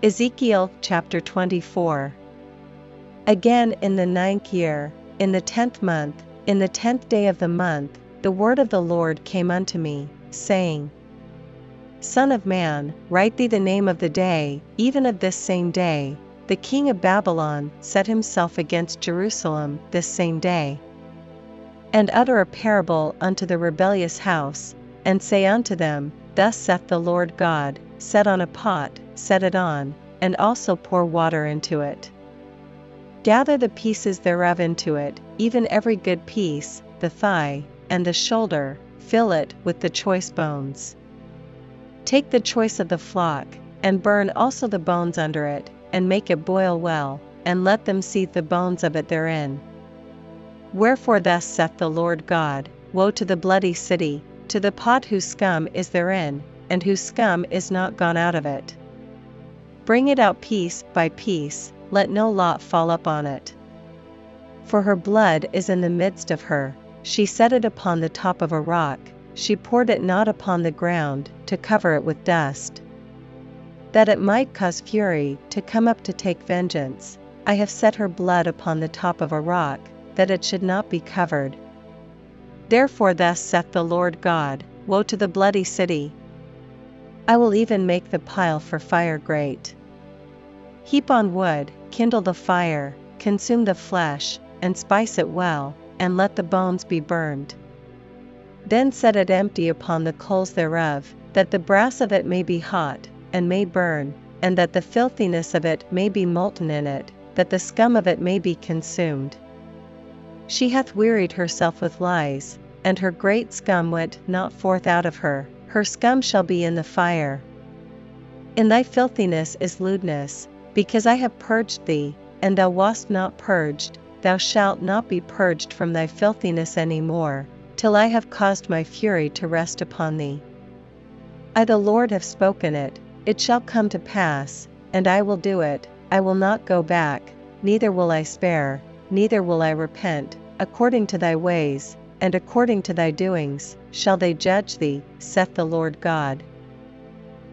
Ezekiel chapter 24. Again in the ninth year, in the tenth month, in the tenth day of the month, the word of the Lord came unto me, saying, Son of man, write thee the name of the day, even of this same day, the king of Babylon set himself against Jerusalem this same day. And utter a parable unto the rebellious house, and say unto them, Thus saith the Lord God, Set on a pot, set it on, and also pour water into it. Gather the pieces thereof into it, even every good piece, the thigh, and the shoulder, fill it with the choice bones. Take the choice of the flock, and burn also the bones under it, and make it boil well, and let them seethe the bones of it therein. Wherefore thus saith the Lord God, Woe to the bloody city, to the pot whose scum is therein, and whose scum is not gone out of it. Bring it out piece by piece, let no lot fall upon it. For her blood is in the midst of her, she set it upon the top of a rock, she poured it not upon the ground, to cover it with dust. That it might cause fury to come up to take vengeance, I have set her blood upon the top of a rock, that it should not be covered. Therefore, thus saith the Lord God Woe to the bloody city! I will even make the pile for fire great. Heap on wood, kindle the fire, consume the flesh, and spice it well, and let the bones be burned. Then set it empty upon the coals thereof, that the brass of it may be hot, and may burn, and that the filthiness of it may be molten in it, that the scum of it may be consumed. She hath wearied herself with lies, and her great scum went not forth out of her, her scum shall be in the fire. In thy filthiness is lewdness, because I have purged thee, and thou wast not purged, thou shalt not be purged from thy filthiness any more, till I have caused my fury to rest upon thee. I the Lord have spoken it, it shall come to pass, and I will do it, I will not go back, neither will I spare, neither will I repent, according to thy ways, and according to thy doings, shall they judge thee, saith the Lord God.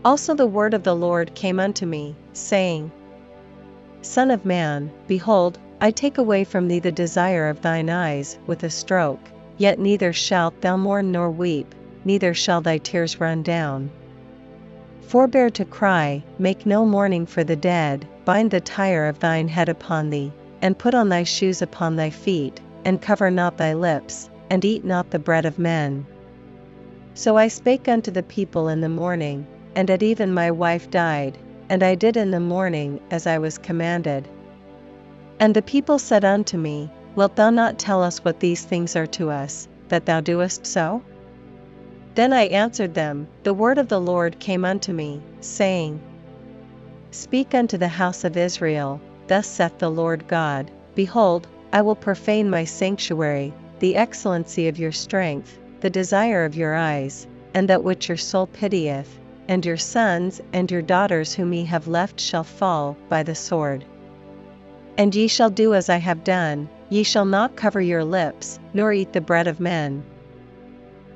Also the word of the Lord came unto me, saying, Son of man, behold, I take away from thee the desire of thine eyes with a stroke, Yet neither shalt thou mourn nor weep, neither shall thy tears run down. Forbear to cry, make no mourning for the dead, bind the tire of thine head upon thee, and put on thy shoes upon thy feet, and cover not thy lips, and eat not the bread of men. So I spake unto the people in the morning, and at even my wife died, and I did in the morning as I was commanded. And the people said unto me, Wilt thou not tell us what these things are to us, that thou doest so? Then I answered them, The word of the Lord came unto me, saying, Speak unto the house of Israel, Thus saith the Lord God, Behold, I will profane my sanctuary, the excellency of your strength, the desire of your eyes, and that which your soul pitieth, and your sons and your daughters whom ye have left shall fall by the sword. And ye shall do as I have done, Ye shall not cover your lips, nor eat the bread of men.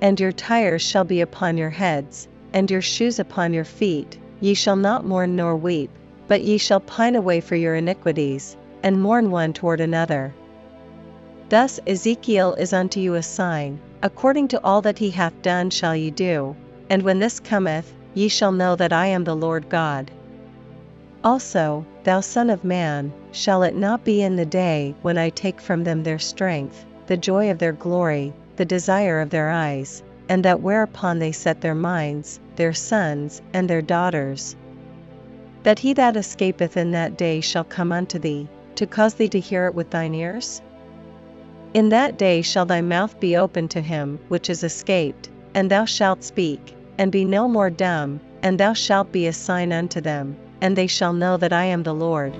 And your tires shall be upon your heads, and your shoes upon your feet, ye shall not mourn nor weep, but ye shall pine away for your iniquities, and mourn one toward another. Thus Ezekiel is unto you a sign, according to all that he hath done shall ye do, and when this cometh, ye shall know that I am the Lord God. Also, thou Son of Man, shall it not be in the day when I take from them their strength, the joy of their glory, the desire of their eyes, and that whereupon they set their minds, their sons and their daughters? That he that escapeth in that day shall come unto thee, to cause thee to hear it with thine ears? In that day shall thy mouth be open to him which is escaped, and thou shalt speak, and be no more dumb, and thou shalt be a sign unto them and they shall know that I am the Lord.